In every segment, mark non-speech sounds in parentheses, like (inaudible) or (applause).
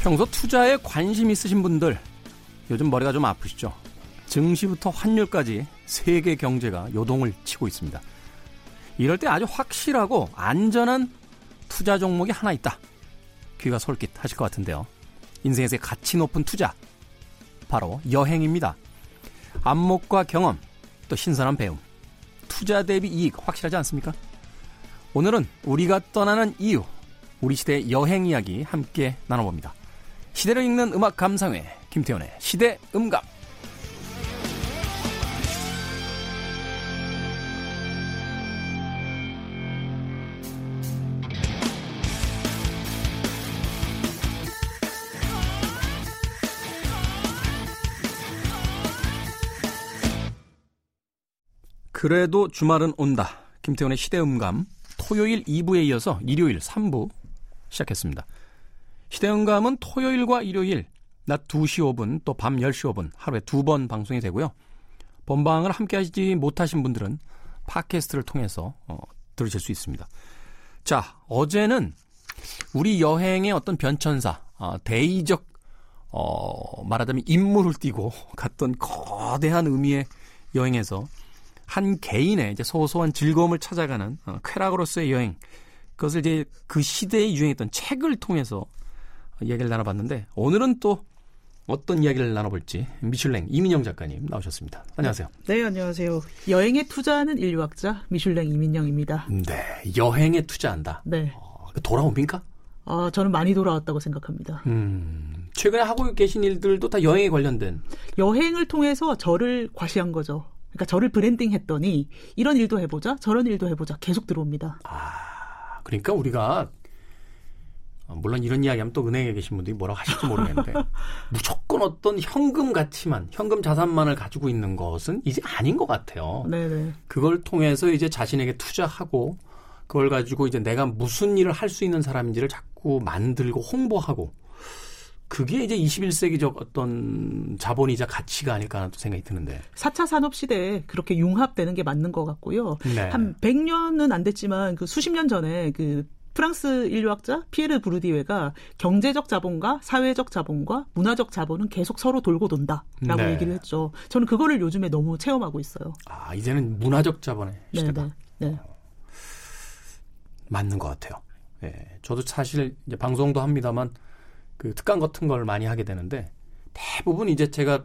평소 투자에 관심 있으신 분들 요즘 머리가 좀 아프시죠? 증시부터 환율까지 세계 경제가 요동을 치고 있습니다. 이럴 때 아주 확실하고 안전한 투자 종목이 하나 있다. 귀가 솔깃하실 것 같은데요. 인생에서 가치 높은 투자. 바로 여행입니다. 안목과 경험, 또 신선한 배움. 투자 대비 이익 확실하지 않습니까? 오늘은 우리가 떠나는 이유, 우리 시대 여행 이야기 함께 나눠봅니다. 시대를 읽는 음악 감상회 김태훈의 시대 음감 그래도 주말은 온다. 김태훈의 시대음감 토요일 2부에 이어서 일요일 3부 시작했습니다. 시대음감은 토요일과 일요일 낮 2시 5분 또 밤 10시 5분 하루에 두 번 방송이 되고요. 본방을 함께 하지 못하신 분들은 팟캐스트를 통해서 어, 들으실 수 있습니다. 자, 어제는 우리 여행의 어떤 변천사, 어, 대의적 어, 말하자면 인물을 띠고 (laughs) 갔던 거대한 의미의 여행에서 한 개인의 이제 소소한 즐거움을 찾아가는 어, 쾌락으로서의 여행, 그것을 이제 그 시대에 유행했던 책을 통해서 이야기를 나눠봤는데 오늘은 또 어떤 이야기를 나눠볼지 미슐랭 이민영 작가님 나오셨습니다. 안녕하세요. 네, 안녕하세요. 여행에 투자하는 인류학자 미슐랭 이민영입니다. 네, 여행에 투자한다. 네. 어, 돌아옵니까? 아, 저는 많이 돌아왔다고 생각합니다. 음, 최근에 하고 계신 일들도 다 여행에 관련된. 여행을 통해서 저를 과시한 거죠. 그러니까 저를 브랜딩 했더니 이런 일도 해보자, 저런 일도 해보자 계속 들어옵니다. 아, 그러니까 우리가 어, 물론 이런 이야기하면 또 은행에 계신 분들이 뭐라고 하실지 모르겠는데 (laughs) 무조건 어떤 현금 가치만 현금 자산만을 가지고 있는 것은 이제 아닌 것 같아요. 네네. 그걸 통해서 이제 자신에게 투자하고 그걸 가지고 이제 내가 무슨 일을 할 수 있는 사람인지를 자꾸 만들고 홍보하고 그게 이제 21세기적 어떤 자본이자 가치가 아닐까 하는 생각이 드는데. 4차 산업 시대에 그렇게 융합되는 게 맞는 것 같고요. 네. 한 100년은 안 됐지만 그 수십 년 전에 그 프랑스 인류학자 피에르 브루디웨가 경제적 자본과 사회적 자본과 문화적 자본은 계속 서로 돌고 돈다라고 네. 얘기를 했죠. 저는 그거를 요즘에 너무 체험하고 있어요. 아, 이제는 문화적 자본의 시대다. 네, 네. 네. 맞는 것 같아요. 예. 저도 사실 이제 방송도 합니다만 그 특강 같은 걸 많이 하게 되는데 대부분 이제 제가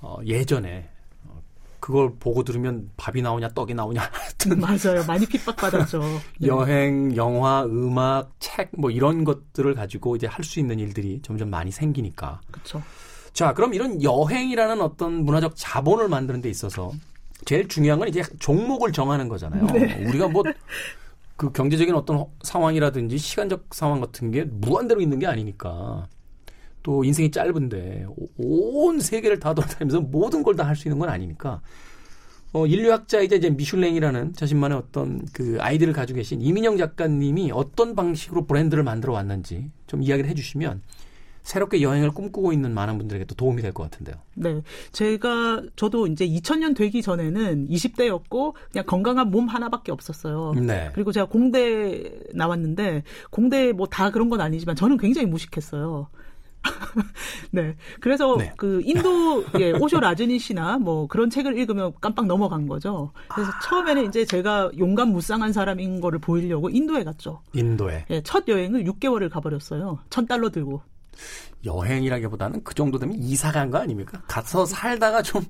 어, 예전에 어, 그걸 보고 들으면 밥이 나오냐 떡이 나오냐 하여튼 맞아요. 많이 핍박받았죠. 네. (laughs) 여행, 영화, 음악, 책 뭐 이런 것들을 가지고 이제 할 수 있는 일들이 점점 많이 생기니까. 그렇죠. 자, 그럼 이런 여행이라는 어떤 문화적 자본을 만드는 데 있어서 제일 중요한 건 이제 종목을 정하는 거잖아요. 네. 우리가 뭐 그 경제적인 어떤 허- 상황이라든지 시간적 상황 같은 게 무한대로 있는 게 아니니까 또 인생이 짧은데 오- 온 세계를 다 돌아다니면서 모든 걸 다 할 수 있는 건 아니니까 어, 인류학자이자 이제 미슐랭이라는 자신만의 어떤 그 아이디를 가지고 계신 이민영 작가님이 어떤 방식으로 브랜드를 만들어 왔는지 좀 이야기를 해주시면 새롭게 여행을 꿈꾸고 있는 많은 분들에게 또 도움이 될 것 같은데요. 네. 제가, 저도 이제 2000년 되기 전에는 20대였고, 그냥 건강한 몸 하나밖에 없었어요. 네. 그리고 제가 공대 나왔는데, 공대 뭐 다 그런 건 아니지만, 저는 굉장히 무식했어요. (laughs) 네. 그래서 네. 그 인도 예, 오쇼 라즈니 씨나 뭐 그런 책을 읽으면 깜빡 넘어간 거죠. 그래서 아. 처음에는 이제 제가 용감 무쌍한 사람인 거를 보이려고 인도에 갔죠. 인도에 예, 첫 여행을 6개월을 가버렸어요. 천 달러 들고. 여행이라기보다는 그 정도 되면 이사 간 거 아닙니까? 가서 살다가 좀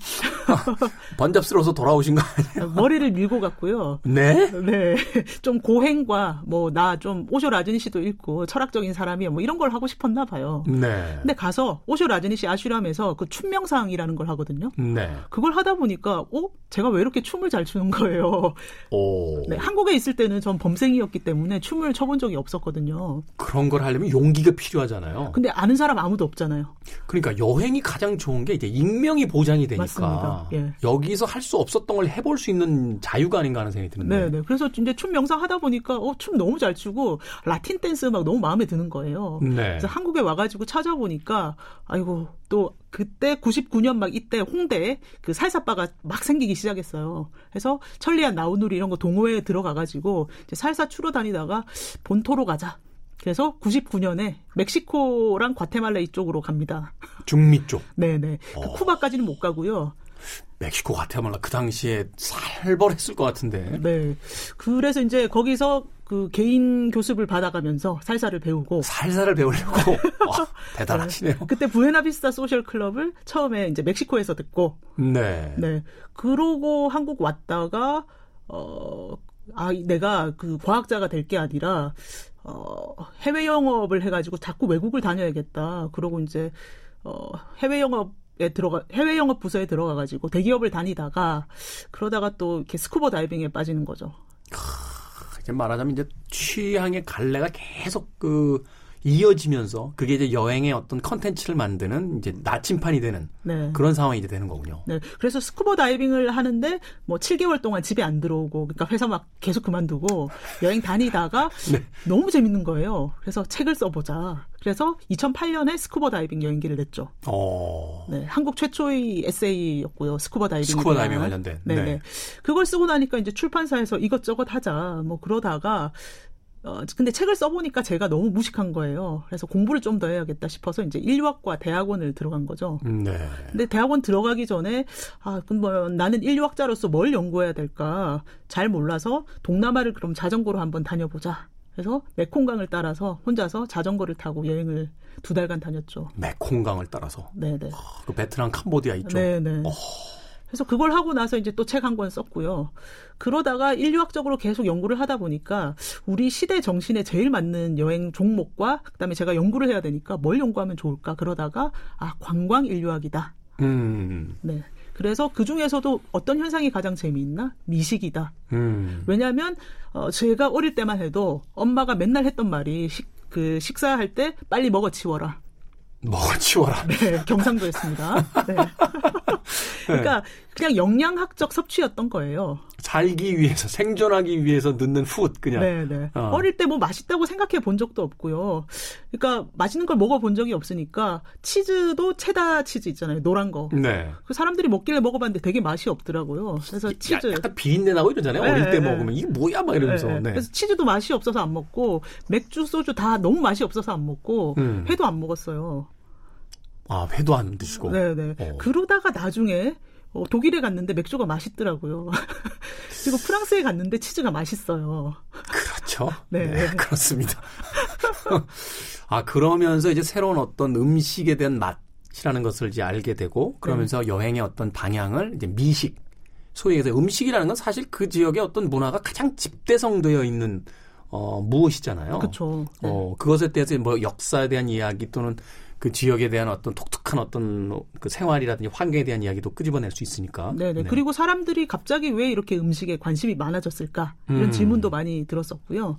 (laughs) 번잡스러워서 돌아오신 거 아니에요? 머리를 밀고 갔고요. 네? 네. (laughs) 좀 고행과 뭐 나 좀 오쇼 라즈니 씨도 읽고 철학적인 사람이야 뭐 이런 걸 하고 싶었나 봐요. 네. 근데 가서 오쇼 라즈니 씨 아슈람에서 그 춤명상이라는 걸 하거든요. 네. 그걸 하다 보니까 어 제가 왜 이렇게 춤을 잘 추는 거예요. 오. 네, 한국에 있을 때는 전 범생이었기 때문에 춤을 춰본 적이 없었거든요. 그런 걸 하려면 용기가 필요하잖아요. 근데 아는 사람 아무도 없잖아요. 그러니까 여행이 가장 좋은 게 이제 익명이 보장이 되니까. 예. 여기서 할 수 없었던 걸 해볼 수 있는 자유가 아닌가 하는 생각이 드는데. 네, 네. 그래서 이제 춤 명상 하다 보니까 어, 춤 너무 잘 추고 라틴 댄스 음악 너무 마음에 드는 거예요. 네. 그래서 한국에 와가지고 찾아보니까 아이고 또 그때 99년 막 이때 홍대에 그 살사바가 막 생기기 시작했어요. 그래서 천리안 나우누리 이런 거 동호회에 들어가가지고 이제 살사 추러 다니다가 본토로 가자. 그래서 99년에 멕시코랑 과테말라 이쪽으로 갑니다. 중미 쪽. (laughs) 네네. 그 어. 쿠바까지는 못 가고요. 멕시코 과테말라 그 당시에 살벌했을 것 같은데. 네. 그래서 이제 거기서 그 개인 교습을 받아가면서 살사를 배우고 살살을 배우려고. (laughs) 와, 대단하시네요. 그때 부에나비스타 소셜 클럽을 처음에 이제 멕시코에서 듣고 네. 네. 그러고 한국 왔다가 어 아, 내가 그 과학자가 될 게 아니라 어 해외 영업을 해 가지고 자꾸 외국을 다녀야겠다. 그러고 이제 어 해외 영업에 들어가 해외 영업 부서에 들어가 가지고 대기업을 다니다가 그러다가 또 이렇게 스쿠버 다이빙에 빠지는 거죠. 이제 말하자면 이제 취향의 갈래가 계속 그 이어지면서 그게 이제 여행의 어떤 컨텐츠를 만드는 이제 나침판이 되는 네. 그런 상황이 이제 되는 거군요. 네. 그래서 스쿠버 다이빙을 하는데 뭐 7개월 동안 집에 안 들어오고 그러니까 회사 막 계속 그만두고 여행 다니다가 (laughs) 네. 너무 재밌는 거예요. 그래서 책을 써보자. 그래서 2008년에 스쿠버 다이빙 여행기를 냈죠. 어. 네, 한국 최초의 에세이였고요. 스쿠버 다이빙. 스쿠버 다이빙 관련된. 네, 네. 네. 그걸 쓰고 나니까 이제 출판사에서 이것저것 하자. 뭐 그러다가 어 근데 책을 써보니까 제가 너무 무식한 거예요. 그래서 공부를 좀 더 해야겠다 싶어서 이제 인류학과 대학원을 들어간 거죠. 네. 근데 대학원 들어가기 전에 아, 뭐 나는 인류학자로서 뭘 연구해야 될까 잘 몰라서 동남아를 그럼 자전거로 한번 다녀보자. 그래서 메콩강을 따라서 혼자서 자전거를 타고 여행을 두 달간 다녔죠. 메콩강을 따라서 네네. 그 베트남 캄보디아 있죠. 네네. 어. 그래서 그걸 하고 나서 이제 또 책 한 권 썼고요. 그러다가 인류학적으로 계속 연구를 하다 보니까 우리 시대 정신에 제일 맞는 여행 종목과 그다음에 제가 연구를 해야 되니까 뭘 연구하면 좋을까 그러다가 아 관광 인류학이다. 음. 네. 그래서 그 중에서도 어떤 현상이 가장 재미있나? 미식이다. 음. 왜냐하면 어, 제가 어릴 때만 해도 엄마가 맨날 했던 말이 식, 그 식사할 때 빨리 먹어 치워라. 먹어 치워라. 네, 경상도였습니다. 네. (laughs) 그러니까 그냥 영양학적 섭취였던 거예요. 살기 위해서 생존하기 위해서 넣는 훗 그냥. 네, 네. 어. 어. 릴 때 뭐 맛있다고 생각해 본 적도 없고요. 그러니까 맛있는 걸 먹어 본 적이 없으니까 치즈도 체다 치즈 있잖아요. 노란 거. 네. 그 사람들이 먹길래 먹어봤는데 되게 맛이 없더라고요. 그래서 치즈. 야, 약간 비린내 나고 이러잖아요. 네, 어릴 때 네. 먹으면 이게 뭐야 막 이러면서. 네, 네. 그래서 치즈도 맛이 없어서 안 먹고 맥주, 소주 다 너무 맛이 없어서 안 먹고 음. 회도 안 먹었어요. 아 회도 안 드시고. 네네. 어. 그러다가 나중에 어, 독일에 갔는데 맥주가 맛있더라고요. (laughs) 그리고 프랑스에 갔는데 치즈가 맛있어요. 그렇죠. (laughs) 네. 그렇습니다. (laughs) 아 그러면서 이제 새로운 어떤 음식에 대한 맛이라는 것을 이제 알게 되고 그러면서 네. 여행의 어떤 방향을 이제 미식 소위 해서 음식이라는 건 사실 그 지역의 어떤 문화가 가장 집대성되어 있는 어 무엇이잖아요. 그렇죠. 네. 어 그것에 대해서 뭐 역사에 대한 이야기 또는 그 지역에 대한 어떤 독특한 어떤 그 생활이라든지 환경에 대한 이야기도 끄집어낼 수 있으니까. 네네. 그리고 사람들이 갑자기 왜 이렇게 음식에 관심이 많아졌을까? 이런 음. 질문도 많이 들었었고요.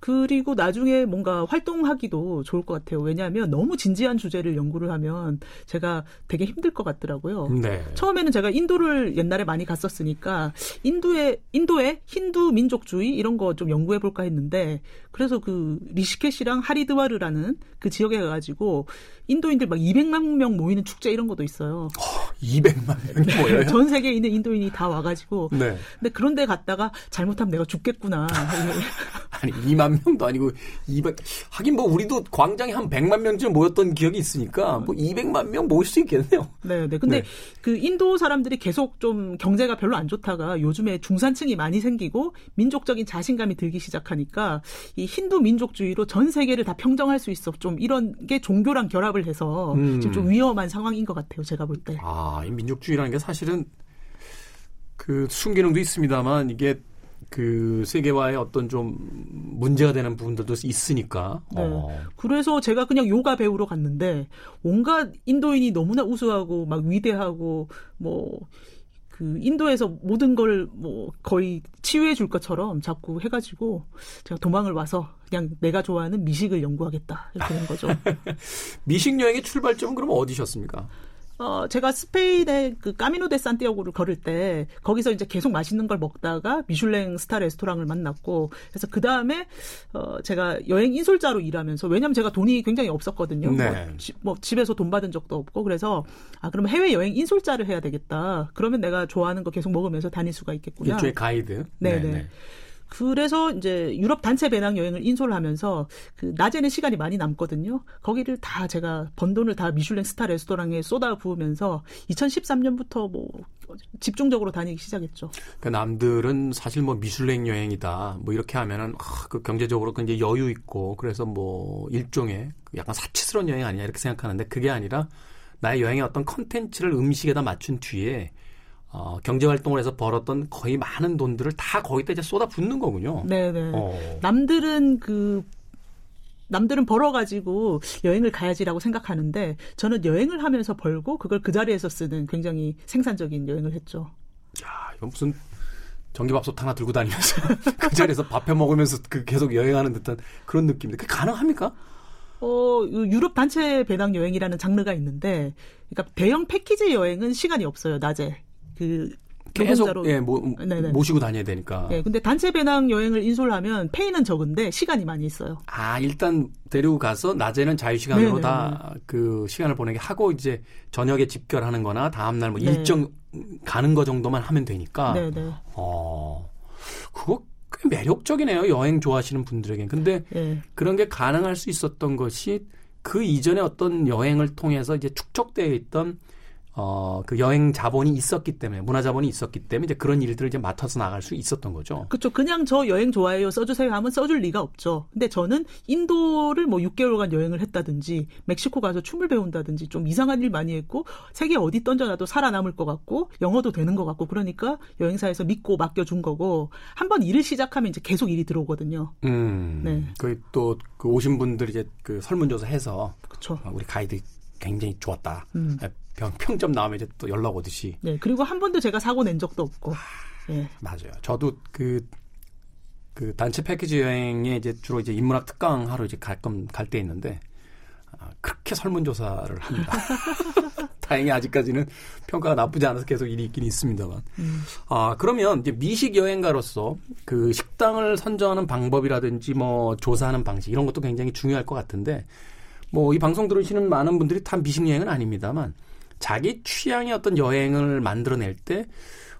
그리고 나중에 뭔가 활동하기도 좋을 것 같아요. 왜냐하면 너무 진지한 주제를 연구를 하면 제가 되게 힘들 것 같더라고요. 네. 처음에는 제가 인도를 옛날에 많이 갔었으니까 인도의 인도의 힌두 민족주의 이런 거 좀 연구해 볼까 했는데 그래서 그 리시케시랑 하리드와르라는 그 지역에 가가지고 인도인들 막 200만 명 모이는 축제 이런 것도 있어요. 200만 명이 모여요. (laughs) 전 세계에 있는 인도인이 다 와가지고 네. 근데 그런데 갔다가 잘못하면 내가 죽겠구나. (laughs) 아니 2만 명도 아니고 200 하긴 뭐 우리도 광장에 한 100만 명쯤 모였던 기억이 있으니까 뭐 200만 명 모일 수 있겠네요. 네, 네. 근데 네. 그 인도 사람들이 계속 좀 경제가 별로 안 좋다가 요즘에 중산층이 많이 생기고 민족적인 자신감이 들기 시작하니까 이 힌두 민족주의로 전 세계를 다 평정할 수 있어. 좀 이런 게 종교랑 결합을 해서 음. 지금 좀 위험한 상황인 것 같아요. 제가 볼 때. 아, 이 민족주의라는 게 사실은 그 순기능도 있습니다만 이게 그 세계화의 어떤 좀 문제가 되는 부분들도 있으니까. 네. 어. 그래서 제가 그냥 요가 배우러 갔는데 온갖 인도인이 너무나 우수하고 막 위대하고 뭐 그 인도에서 모든 걸 뭐 거의 치유해 줄 것처럼 자꾸 해가지고 제가 도망을 와서 그냥 내가 좋아하는 미식을 연구하겠다 이렇게 된 거죠. (laughs) 미식 여행의 출발점은 그럼 어디셨습니까? 어, 제가 스페인의 그 까미노 데 산티아고를 걸을 때 거기서 이제 계속 맛있는 걸 먹다가 미슐랭 스타 레스토랑을 만났고 그래서 그 다음에 어, 제가 여행 인솔자로 일하면서 왜냐면 제가 돈이 굉장히 없었거든요. 네. 뭐, 지- 뭐 집에서 돈 받은 적도 없고 그래서 아 그러면 해외 여행 인솔자를 해야 되겠다. 그러면 내가 좋아하는 거 계속 먹으면서 다닐 수가 있겠구나. 일종의 가이드. 네네. 그래서 이제 유럽 단체 배낭 여행을 인솔 하면서 그 낮에는 시간이 많이 남거든요. 거기를 다 제가 번 돈을 다 미슐랭 스타 레스토랑에 쏟아 부으면서 2013년부터 뭐 집중적으로 다니기 시작했죠. 그 남들은 사실 뭐 미슐랭 여행이다 뭐 이렇게 하면은 아, 그 경제적으로 굉장히 여유 있고 그래서 뭐 일종의 약간 사치스러운 여행 아니냐 이렇게 생각하는데 그게 아니라 나의 여행의 어떤 컨텐츠를 음식에다 맞춘 뒤에 어, 경제 활동을 해서 벌었던 거의 많은 돈들을 다 거기다 이제 쏟아 붓는 거군요. 네네. 어. 남들은 그 남들은 벌어가지고 여행을 가야지라고 생각하는데 저는 여행을 하면서 벌고 그걸 그 자리에서 쓰는 굉장히 생산적인 여행을 했죠. 야, 이건 무슨 전기밥솥 하나 들고 다니면서 (laughs) 그 자리에서 밥 해 먹으면서 그 계속 여행하는 듯한 그런 느낌인데 그게 가능합니까? 어, 유럽 단체 배낭 여행이라는 장르가 있는데, 그러니까 대형 패키지 여행은 시간이 없어요, 낮에. 그 계속 예, 모, 모시고 다녀야 되니까. 예, 근데 단체 배낭 여행을 인솔하면 페이는 적은데 시간이 많이 있어요. 아, 일단 데리고 가서 낮에는 자유 시간으로 다 그 시간을 보내게 하고 이제 저녁에 집결하는 거나 다음 날뭐 네. 일정 가는 거 정도만 하면 되니까. 네, 네. 어. 그거 꽤 매력적이네요. 여행 좋아하시는 분들에겐. 근데 네. 그런 게 가능할 수 있었던 것이 그 이전에 어떤 여행을 통해서 이제 축적되어 있던 어, 그 여행 자본이 있었기 때문에, 문화 자본이 있었기 때문에 이제 그런 일들을 이제 맡아서 나갈 수 있었던 거죠. 그렇죠. 그냥 저 여행 좋아해요. 써주세요 하면 써줄 리가 없죠. 근데 저는 인도를 뭐 6개월간 여행을 했다든지, 멕시코 가서 춤을 배운다든지 좀 이상한 일 많이 했고, 세계 어디 던져놔도 살아남을 것 같고, 영어도 되는 것 같고, 그러니까 여행사에서 믿고 맡겨준 거고, 한번 일을 시작하면 이제 계속 일이 들어오거든요. 음. 네. 그 또, 그 오신 분들 이제 그 설문조사 해서. 그쵸. 우리 가이드 굉장히 좋았다. 음. 평, 평점 나오면 이제 또 연락 오듯이. 네. 그리고 한 번도 제가 사고 낸 적도 없고. 네. 맞아요. 저도 그, 그 단체 패키지 여행에 이제 주로 이제 인문학 특강 하러 이제 가끔 갈때 있는데, 아, 그렇게 설문조사를 합니다. (laughs) (laughs) 다행히 아직까지는 평가가 나쁘지 않아서 계속 일이 있긴 있습니다만. 음. 아, 그러면 이제 미식 여행가로서 그 식당을 선정하는 방법이라든지 뭐 조사하는 방식 이런 것도 굉장히 중요할 것 같은데, 뭐 이 방송 들으시는 많은 분들이 다 미식 여행은 아닙니다만, 자기 취향의 어떤 여행을 만들어낼 때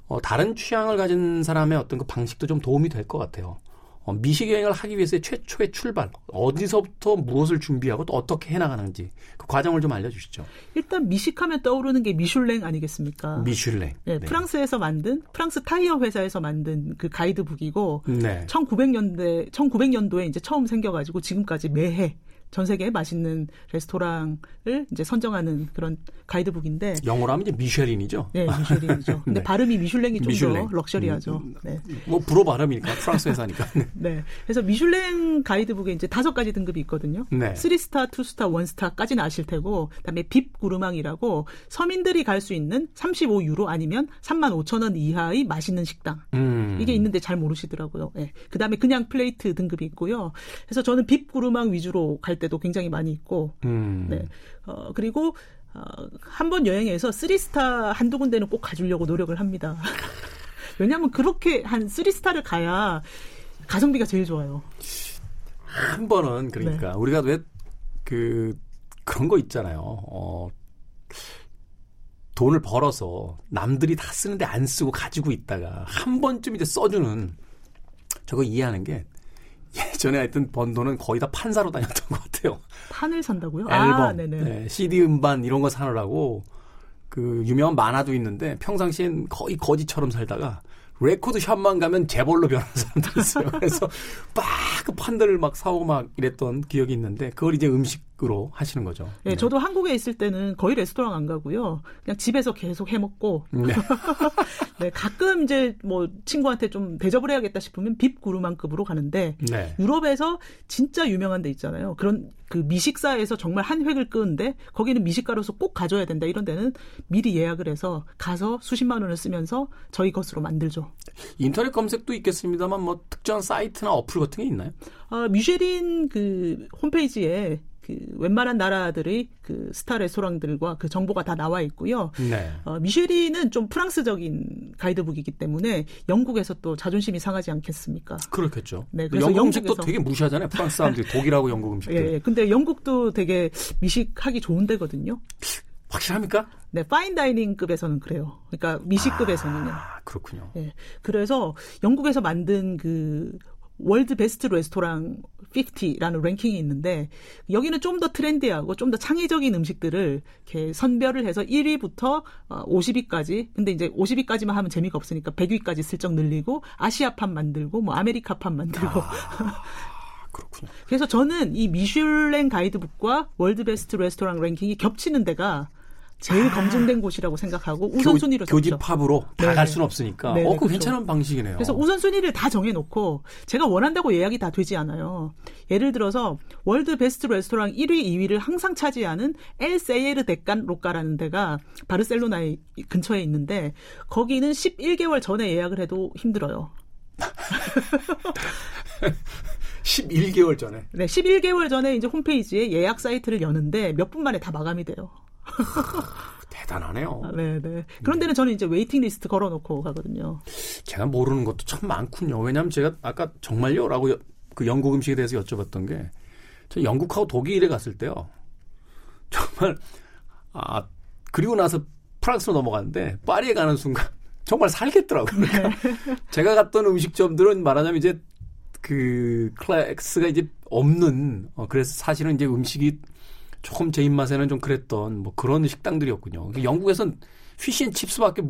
어, 다른 취향을 가진 사람의 어떤 그 방식도 좀 도움이 될 것 같아요. 어, 미식 여행을 하기 위해서의 최초의 출발 어디서부터 무엇을 준비하고 또 어떻게 해나가는지 그 과정을 좀 알려주시죠. 일단 미식하면 떠오르는 게 미슐랭 아니겠습니까? 미슐랭. 네, 네. 프랑스에서 만든 프랑스 타이어 회사에서 만든 그 가이드북이고 네. 1900년대 1900년도에 이제 처음 생겨가지고 지금까지 매해 전 세계에 맛있는 레스토랑을 이제 선정하는 그런 가이드북인데 영어로 하면 이제 미쉐린이죠. 네, 미쉐린이죠. 근데 (laughs) 네. 발음이 미슐랭이 좀더 luxury하죠. 음, 음, 네. 뭐 불어 발음이니까 프랑스 회사니까. (laughs) 네. 그래서 미슐랭 가이드북에 이제 다섯 가지 등급이 있거든요. 네. 3스타, 2스타, 1스타까지는 아실 테고 그다음에 Bib Gourmand이라고 서민들이 갈 수 있는 35유로 아니면 3만 5천 원 이하의 맛있는 식당. 음. 이게 있는데 잘 모르시더라고요. 네. 그다음에 그냥 plate 등급이 있고요. 그래서 저는 빕 구르망 위주로 갈 때도 굉장히 많이 있고. 음. 네. 어, 그리고 어, 한번 여행해서 3스타 한두 군데는 꼭 가주려고 노력을 합니다. (laughs) 왜냐하면 그렇게 한 3스타를 가야 가성비가 제일 좋아요. 한 번은 그러니까 네. 우리가 왜 그 그런 거 있잖아요. 어 돈을 벌어서 남들이 다 쓰는데 안 쓰고 가지고 있다가 한 번쯤 이제 써주는 저거 이해하는 게 예전에 하여튼 번 돈은 거의 다 판 사러 다녔던 것 같아요. 판을 산다고요? 앨범, 아, 네, CD 음반 이런 거 사느라고 그 유명한 만화도 있는데 평상시엔 거의 거지처럼 살다가 record shop만 가면 재벌로 변하는 사람들이 있어요. 그래서 막 그 판들을 막 사오고 막 이랬던 기억이 있는데 그걸 이제 음 식으로 하시는 거죠. 네, 네. 저도 한국에 있을 때는 거의 레스토랑 안 가고요. 그냥 집에서 계속 해 먹고. 네. (laughs) 네, 가끔 이제 뭐 친구한테 좀 대접을 해야겠다 싶으면 Bib Gourmand급으로 가는데 네. 유럽에서 진짜 유명한 데 있잖아요. 그런 그 미식사에서 정말 한 획을 그은 데 거기는 미식가로서 꼭 가줘야 된다 이런 데는 미리 예약을 해서 가서 수십만 원을 쓰면서 저희 것으로 만들죠. 인터넷 검색도 있겠습니다만 뭐 특정한 사이트나 어플 같은 게 있나요? 아, 미쉐린 그 홈페이지에 그 웬만한 나라들의 그 스타 레스토랑들과 그 정보가 다 나와 있고요. 네. 어, 미쉐린은 좀 프랑스적인 가이드북이기 때문에 영국에서 또 자존심이 상하지 않겠습니까? 그렇겠죠. 네, 그래서 영국 음식도 되게 무시하잖아요. 프랑스 사람들이 독일하고 영국 음식들. 예, 예, 근데 영국도 되게 미식하기 좋은 데거든요. 확실합니까? 네, fine dining급에서는 그래요. 그러니까 미식급에서는요. 아, 그렇군요. 예. 그래서 영국에서 만든 그 World Best Restaurant 50라는 랭킹이 있는데 여기는 좀 더 trendy하고 좀 더 창의적인 음식들을 이렇게 선별을 해서 1위부터 50위까지 근데 이제 50위까지만 하면 재미가 없으니까 100위까지 슬쩍 늘리고 아시아판 만들고 뭐 아메리카판 만들고 아, 그렇군요. (laughs) 그래서 저는 이 미슐랭 가이드북과 World Best Restaurant 랭킹이 겹치는 데가 제일 아. 검증된 곳이라고 생각하고 우선순위로 교. 교집합으로 다. 갈 수는 없으니까. 네네, 어, 그거 그렇죠. 괜찮은 방식이네요. 그래서 우선순위를 다 정해놓고 제가 원한다고 예약이 다 되지 않아요. 예를 들어서 World Best Restaurant 1위, 2위를 항상 차지하는 El Celler de Can Roca라는 데가 바르셀로나에 근처에 있는데 거기는 11개월 전에 예약을 해도 힘들어요. (laughs) 11개월 전에. 네, 11개월 전에 이제 홈페이지에 예약 사이트를 여는데 몇 분 만에 다 마감이 돼요. (laughs) 대단하네요. 아, 네, 네. 그런 데는 저는 이제 waiting list 걸어놓고 가거든요. 제가 모르는 것도 참 많군요. 왜냐하면 제가 아까 정말요라고 여- 그 영국 음식에 대해서 여쭤봤던 게, 저 영국하고 독일에 갔을 때요. (laughs) 정말 아 그리고 나서 프랑스로 넘어갔는데 파리에 가는 순간 (laughs) 정말 살겠더라고요. 그러니까 제가 갔던 음식점들은 말하자면 이제 그 클래스가 이제 없는 어, 그래서 사실은 이제 음식이 조금 제 입맛에는 좀 그랬던 뭐 그런 식당들이었군요. 영국에선 피쉬앤칩스밖에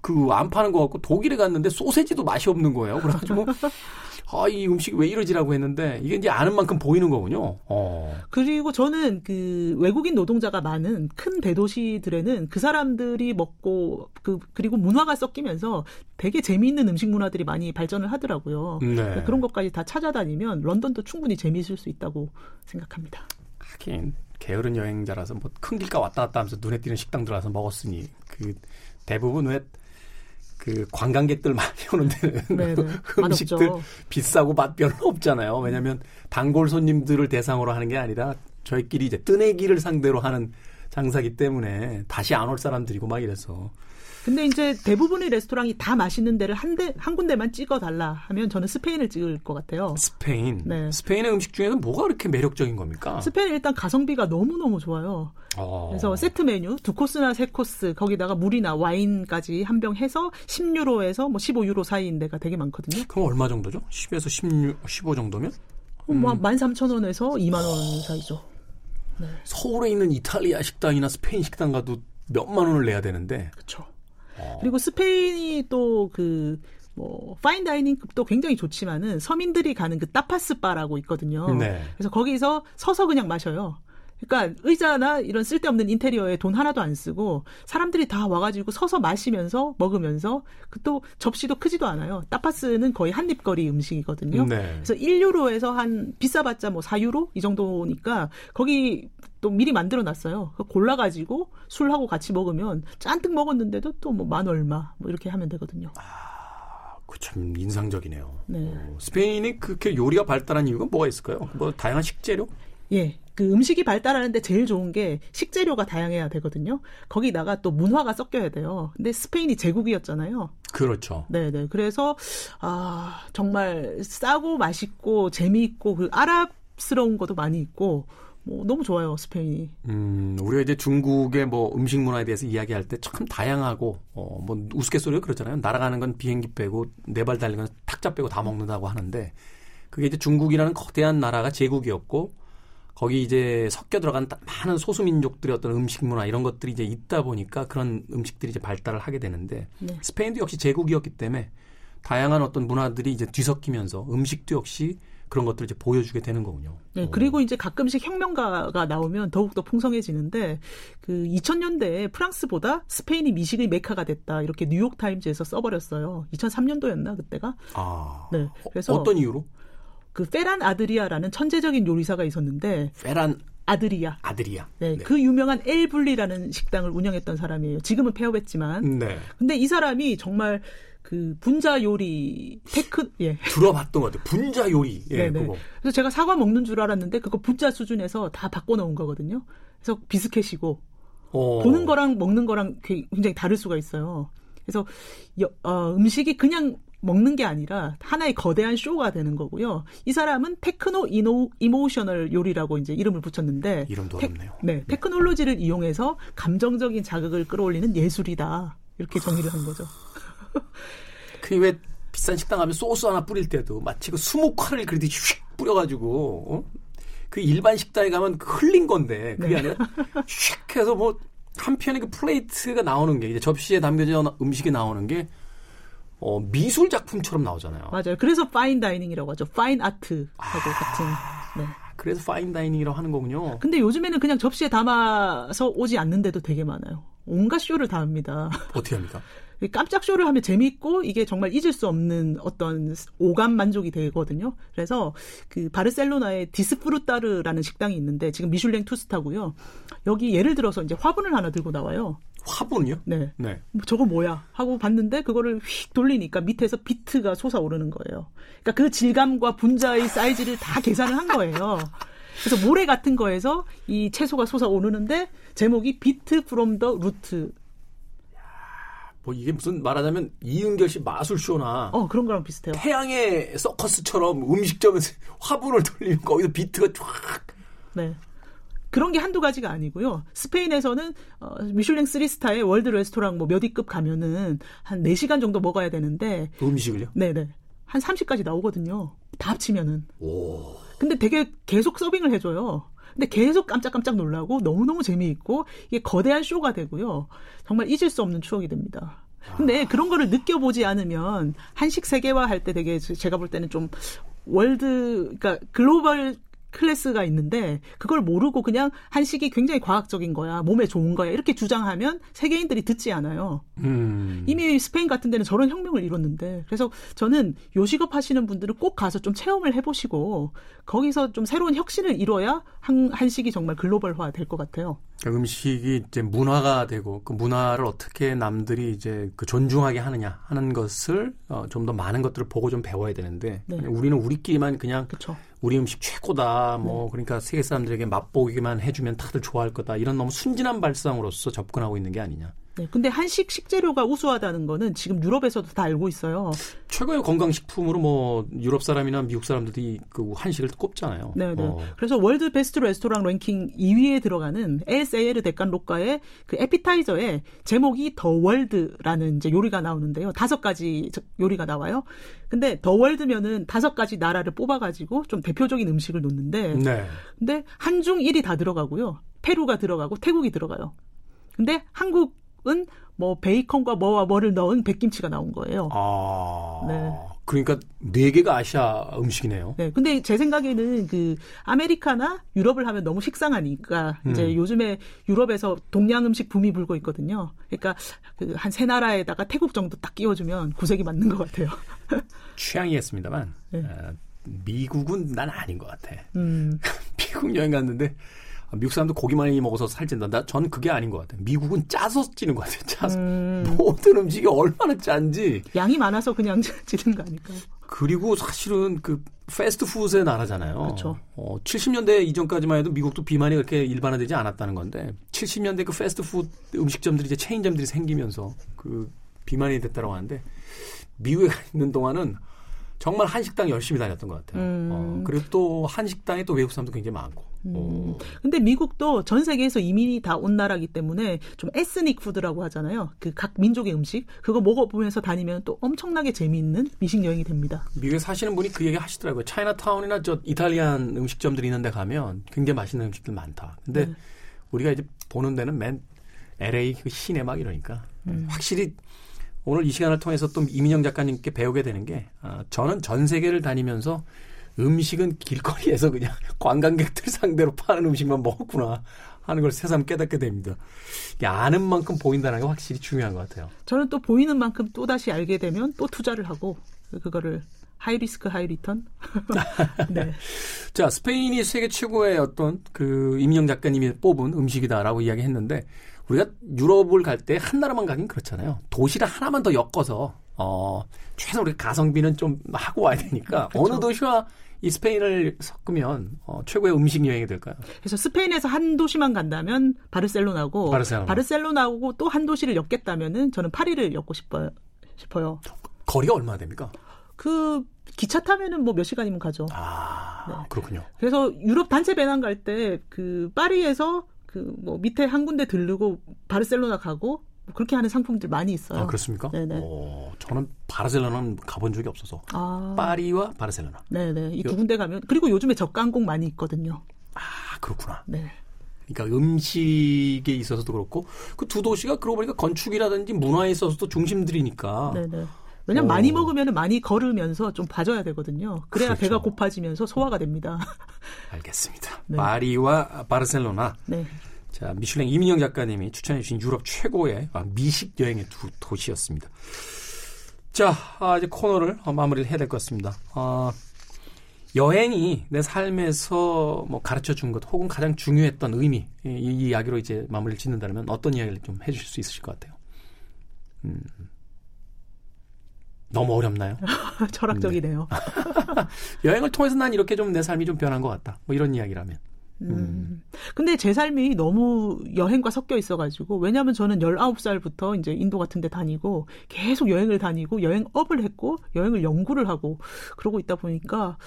그 안 파는 것 같고 독일에 갔는데 소세지도 맛이 없는 거예요. 그래가지고 (laughs) 아이 음식이 왜 이러지라고 했는데 이게 이제 아는 만큼 보이는 거군요. 어. 그리고 저는 그 외국인 노동자가 많은 큰 대도시들에는 그 사람들이 먹고 그 그리고 문화가 섞이면서 되게 재미있는 음식 문화들이 많이 발전을 하더라고요. 네. 그런 것까지 다 찾아다니면 런던도 충분히 재미있을 수 있다고 생각합니다. 하긴 게으른 여행자라서 뭐 큰 길가 왔다 갔다 하면서 눈에 띄는 식당 들어가서 먹었으니 그 대부분 왜 그 관광객들 많이 오는 데는 네네. (laughs) 음식들 맛없죠. 비싸고 맛 별로 없잖아요. 왜냐하면 단골 손님들을 대상으로 하는 게 아니라 저희끼리 이제 뜨내기를 상대로 하는 장사기 때문에 다시 안 올 사람들이고 막 이래서 근데 이제 대부분의 레스토랑이 다 맛있는 데를 한 데, 한 군데만 찍어 달라 하면 저는 스페인을 찍을 것 같아요. 스페인 네. 스페인의 음식 중에서 뭐가 그렇게 매력적인 겁니까? 스페인 일단 가성비가 너무너무 좋아요. 어. 그래서 세트 메뉴 두 코스나 세 코스 거기다가 물이나 와인까지 한 병 해서 10유로에서 뭐 15유로 사이인 데가 되게 많거든요. 그럼 얼마 정도죠? 10에서 16, 15 정도면? 뭐 13,000원에서 2만 원 사이죠. 서울에 있는 이탈리아 식당이나 스페인 식당 가도 몇만 원을 내야 되는데 그렇죠. 어. 그리고 스페인이 또 그 뭐 fine dining급도 굉장히 좋지만은 서민들이 가는 그 타파스 바라고 있거든요. 네. 그래서 거기서 서서 그냥 마셔요. 그러니까 의자나 이런 쓸데없는 인테리어에 돈 하나도 안 쓰고 사람들이 다 와가지고 서서 마시면서 먹으면서 그 또 접시도 크지도 않아요. 타파스는 거의 한 입거리 음식이거든요. 네. 그래서 1유로에서 한 비싸봤자 뭐 4유로 이 정도니까 거기 또 미리 만들어 놨어요. 골라가지고 술하고 같이 먹으면 잔뜩 먹었는데도 또 뭐 만 얼마 뭐 이렇게 하면 되거든요. 그참 인상적이네요. 네. 어, 스페인이 그렇게 요리가 발달한 이유가 뭐가 있을까요? 뭐 다양한 식재료? 예. 그 음식이 발달하는데 제일 좋은 게 식재료가 다양해야 되거든요. 거기다가 또 문화가 섞여야 돼요. 근데 스페인이 제국이었잖아요. 그렇죠. 네네. 그래서, 아, 정말 싸고 맛있고 재미있고 그 아랍스러운 것도 많이 있고, 뭐 너무 좋아요, 스페인이. 음, 우리가 이제 중국의 뭐 음식 문화에 대해서 이야기할 때 참 다양하고 어, 뭐 우스갯소리가 그러잖아요. 날아가는 건 비행기 빼고 네 발 달리는 건 탁자 빼고 다 먹는다고 하는데 그게 이제 중국이라는 거대한 나라가 제국이었고 거기 이제 섞여 들어간 따- 많은 소수민족들의 어떤 음식 문화 이런 것들이 이제 있다 보니까 그런 음식들이 이제 발달을 하게 되는데 네. 스페인도 역시 제국이었기 때문에 다양한 어떤 문화들이 이제 뒤섞이면서 음식도 역시 그런 것들을 이제 보여주게 되는 거군요. 네, 어. 그리고 이제 가끔씩 혁명가가 나오면 더욱더 풍성해지는데 그 2000년대에 프랑스보다 스페인이 미식의 메카가 됐다 이렇게 뉴욕 타임즈에서 써버렸어요. 2003년도였나 그때가? 아, 네, 그래서 어떤 이유로? 그 페란 아드리아라는 천재적인 요리사가 있었는데 페란 아드리아. 아들이야. 네, 그 유명한 엘블리라는 식당을 운영했던 사람이에요. 지금은 폐업했지만. 네. 근데 이 사람이 정말 그 분자 요리 tech 예. 들어봤던 것 같아요. 분자 요리. 예, 네네. 그거. 그래서 제가 사과 먹는 줄 알았는데 그거 분자 수준에서 다 바꿔 놓은 거거든요. 그래서 비스켓이고 어. 보는 거랑 먹는 거랑 굉장히 다를 수가 있어요. 그래서 여- 어, 음식이 그냥 먹는 게 아니라 하나의 거대한 쇼가 되는 거고요. 이 사람은 테크노 이노, emotional 요리라고 이제 이름을 붙였는데 이름도 테, 어렵네요. 네, technology를 이용해서 감정적인 자극을 끌어올리는 예술이다. 이렇게 정의를 한 거죠. (laughs) 그 왜 비싼 식당 가면 소스 하나 뿌릴 때도 마치 그 수묵화를 그리듯이 휙 뿌려가지고 어? 그 일반 식당에 가면 그 흘린 건데 그게 네. 아니라 휙 해서 뭐 한편에 그 plate가 나오는 게 이제 접시에 담겨진 음식이 나오는 게 어, 미술 작품처럼 나오잖아요. 맞아요. 그래서 fine dining이라고 하죠. fine art하고 같은. 네. 그래서 fine dining이라고 하는 거군요. 근데 요즘에는 그냥 접시에 담아서 오지 않는 데도 되게 많아요. 온갖 쇼를 다 합니다. 어떻게 합니까? (laughs) 깜짝 쇼를 하면 재밌고 이게 정말 잊을 수 없는 어떤 오감 만족이 되거든요. 그래서 그 바르셀로나의 디스프루타르라는 식당이 있는데 지금 미슐랭 two star고요. 여기 예를 들어서 이제 화분을 하나 들고 나와요. 화분이요? 네. 네. 뭐 저거 뭐야 하고 봤는데 그거를 휙 돌리니까 밑에서 비트가 솟아오르는 거예요. 그러니까 그 질감과 분자의 사이즈를 다 계산을 한 거예요. 그래서 모래 같은 거에서 이 채소가 솟아오르는데 제목이 beet from the root. 뭐 이게 무슨 말하자면 이은결 씨 마술쇼나 어 그런 거랑 비슷해요. 태양의 서커스처럼 음식점에서 (laughs) 화분을 돌리면 거기서 비트가 쫙 네. 그런 게 한두 가지가 아니고요. 스페인에서는 어, 미슐랭 3스타의 world 레스토랑 뭐 몇 위급 가면은 한 4시간 정도 먹어야 되는데 음식을요? 네 네. 한 30가지 나오거든요. 다 합치면은. 오. 근데 되게 계속 서빙을 해 줘요. 근데 계속 깜짝깜짝 놀라고 너무너무 재미있고 이게 거대한 쇼가 되고요. 정말 잊을 수 없는 추억이 됩니다. 근데 그런 거를 느껴보지 않으면 한식 세계화 할 때 되게 제가 볼 때는 좀 world, 그러니까 global class가 있는데 그걸 모르고 그냥 한식이 굉장히 과학적인 거야 몸에 좋은 거야 이렇게 주장하면 세계인들이 듣지 않아요. 음. 이미 스페인 같은 데는 저런 혁명을 이뤘는데 그래서 저는 요식업 하시는 분들은 꼭 가서 좀 체험을 해보시고 거기서 좀 새로운 혁신을 이뤄야 한, 한식이 정말 글로벌화 될 것 같아요. 그러니까 음식이 이제 문화가 되고 그 문화를 어떻게 남들이 이제 그 존중하게 하느냐 하는 것을 어, 좀 더 많은 것들을 보고 좀 배워야 되는데 네. 우리는 우리끼리만 그냥 그렇죠. 우리 음식 최고다 뭐 그러니까 세계 사람들에게 맛보기만 해주면 다들 좋아할 거다 이런 너무 순진한 발상으로서 접근하고 있는 게 아니냐. 네, 근데 한식 식재료가 우수하다는 거는 지금 유럽에서도 다 알고 있어요. 최고의 건강식품으로 뭐 유럽 사람이나 미국 사람들이 그 한식을 꼽잖아요. 네, 네. 어. 그래서 world best restaurant 랭킹 2위에 들어가는 El Celler de Can Roca의 그 에피타이저에 제목이 더 월드라는 이제 요리가 나오는데요. 다섯 가지 저- 요리가 나와요. 근데 더 월드면은 다섯 가지 나라를 뽑아가지고 좀 대표적인 음식을 놓는데, 네. 근데 한중 1이 다 들어가고요. 페루가 들어가고 태국이 들어가요. 근데 한국 은 뭐 베이컨과 뭐와 뭐를 넣은 백김치가 나온 거예요. 아. 네. 그러니까 네 개가 아시아 음식이네요. 네, 근데 제 생각에는 그 아메리카나 유럽을 하면 너무 식상하니까 이제 음. 요즘에 유럽에서 동양 음식 붐이 불고 있거든요. 그러니까 그 한 세 나라에다가 태국 정도 딱 끼워주면 구색이 맞는 것 같아요. (laughs) 취향이겠습니다만 네. 어, 미국은 난 아닌 것 같아. 음, (laughs) 미국 여행 갔는데 아, 미국 사람도 고기 많이 먹어서 살찐다. 나 전 그게 아닌 것 같아. 미국은 짜서 찌는 것 같아. 짜서 모든 음식이 얼마나 짠지. 양이 많아서 그냥 (laughs) 찌는 거 아닐까요? 그리고 사실은 그 패스트푸드의 나라잖아요. 그렇죠. 어, 70년대 이전까지만 해도 미국도 비만이 그렇게 일반화되지 않았다는 건데 70년대 그 패스트푸드 음식점들이 이제 체인점들이 생기면서 그 비만이 됐다고 하는데 미국에 가 있는 동안은 정말 한식당 열심히 다녔던 것 같아요. 음. 어, 그리고 또 한식당에 또 외국 사람도 굉장히 많고. 어, 근데 미국도 전 세계에서 이민이 다 온 나라기 때문에 좀 에스닉 푸드라고 하잖아요. 그 각 민족의 음식 그거 먹어보면서 다니면 또 엄청나게 재미있는 미식 여행이 됩니다. 미국에 사시는 분이 그 얘기 하시더라고요. 차이나타운이나 저 이탈리안 음식점들이 있는데 가면 굉장히 맛있는 음식들 많다. 근데 네. 우리가 이제 보는 데는 맨 LA 그 시내 막 이러니까 음. 확실히 오늘 이 시간을 통해서 또 이민영 작가님께 배우게 되는 게 아, 저는 전 세계를 다니면서 음식은 길거리에서 그냥 (laughs) 관광객들 상대로 파는 음식만 먹었구나 하는 걸 새삼 깨닫게 됩니다. 아는 만큼 보인다는 게 확실히 중요한 것 같아요. 저는 또 보이는 만큼 또 다시 알게 되면 또 투자를 하고 그거를 high risk high return. 네. (laughs) 자, 스페인이 세계 최고의 어떤 그 이민영 작가님이 뽑은 음식이다라고 이야기했는데 우리가 유럽을 갈 때 한 나라만 가긴 그렇잖아요. 도시를 하나만 더 엮어서 어 최소 우리 가성비는 좀 하고 와야 되니까 그렇죠. 어느 도시와 이 스페인을 섞으면 어, 최고의 음식 여행이 될까요? 그래서 스페인에서 한 도시만 간다면 바르셀로나고 바르셀로나. 바르셀로나고 또 한 도시를 엮겠다면은 저는 파리를 엮고 싶어요. 싶어요. 거리가 얼마나 됩니까? 그 기차 타면은 뭐 몇 시간이면 가죠. 아, 네. 그렇군요. 그래서 유럽 단체 배낭 갈 때 그 파리에서 그 뭐 밑에 한 군데 들르고 바르셀로나 가고 뭐 그렇게 하는 상품들 많이 있어요. 아, 그렇습니까? 네네. 오, 저는 바르셀로나는 가본 적이 없어서. 아. 파리와 바르셀로나. 네네. 이 두 군데 가면 그리고 요즘에 저가항공 많이 있거든요. 아, 그렇구나. 네. 그러니까 음식에 있어서도 그렇고 그 두 도시가 그러고 보니까 건축이라든지 문화에 있어서도 중심들이니까. 네네. 왜냐면 오. 많이 먹으면 많이 걸으면서 좀 봐줘야 되거든요. 그래야 그렇죠. 배가 고파지면서 소화가 됩니다. (laughs) 알겠습니다. 네. 파리와 바르셀로나. 네. 자, 미슐랭 이민영 작가님이 추천해주신 유럽 최고의 아, 미식 여행의 두 도시였습니다. 자, 아, 이제 코너를 마무리를 해야 될 것 같습니다. 아, 여행이 내 삶에서 뭐 가르쳐 준 것 혹은 가장 중요했던 의미 이, 이 이야기로 이제 마무리를 짓는다면 어떤 이야기를 좀 해주실 수 있으실 것 같아요. 음. 너무 어렵나요? (laughs) 철학적이네요. 네. (laughs) 여행을 통해서 난 이렇게 좀 내 삶이 좀 변한 것 같다. 뭐 이런 이야기라면. 음. 음. 근데 제 삶이 너무 여행과 섞여 있어가지고, 왜냐면 저는 19살부터 이제 인도 같은 데 다니고, 계속 여행을 다니고, 여행업을 했고, 여행을 연구를 하고, 그러고 있다 보니까,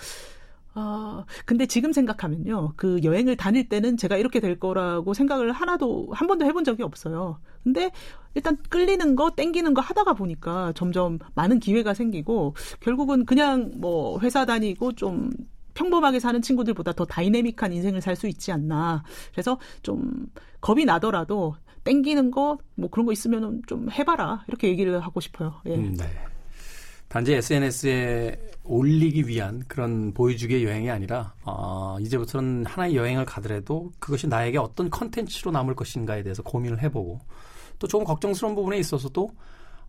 아, 근데 지금 생각하면요. 그 여행을 다닐 때는 제가 이렇게 될 거라고 생각을 하나도, 한 번도 해본 적이 없어요. 근데 일단 끌리는 거, 땡기는 거 하다가 보니까 점점 많은 기회가 생기고, 결국은 그냥 뭐 회사 다니고 좀 평범하게 사는 친구들보다 더 다이내믹한 인생을 살 수 있지 않나. 그래서 좀 겁이 나더라도 땡기는 거, 뭐 그런 거 있으면 좀 해봐라. 이렇게 얘기를 하고 싶어요. 예. 음, 네. 단지 SNS에 올리기 위한 그런 보여주기의 여행이 아니라 어, 이제부터는 하나의 여행을 가더라도 그것이 나에게 어떤 컨텐츠로 남을 것인가에 대해서 고민을 해보고 또 조금 걱정스러운 부분에 있어서도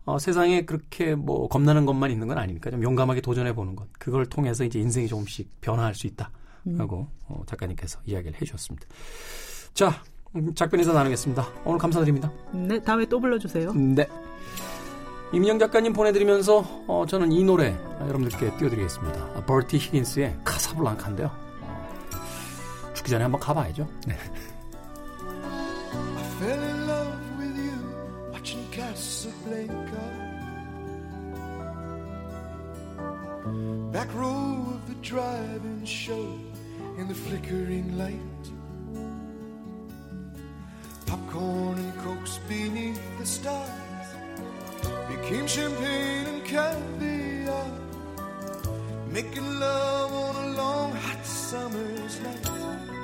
어, 세상에 그렇게 뭐 겁나는 것만 있는 건 아니니까 좀 용감하게 도전해 보는 것 그걸 통해서 이제 인생이 조금씩 변화할 수 있다 라고 음. 어, 작가님께서 이야기를 해 주셨습니다. 자 음, 작변에서 나누겠습니다. 오늘 감사드립니다. 네 다음에 또 불러주세요. 네. 임영 작가님 보내드리면서 어, 저는 이 노래 여러분들께 띄워드리겠습니다. 버티 히긴스의 카사블랑카인데요. 어, 죽기 전에 한번 가봐야죠. 네. Back row of the drive-in show in the flickering light. Popcorn and cokes beneath the stars became champagne and caviar. Making love on a long hot summer's night.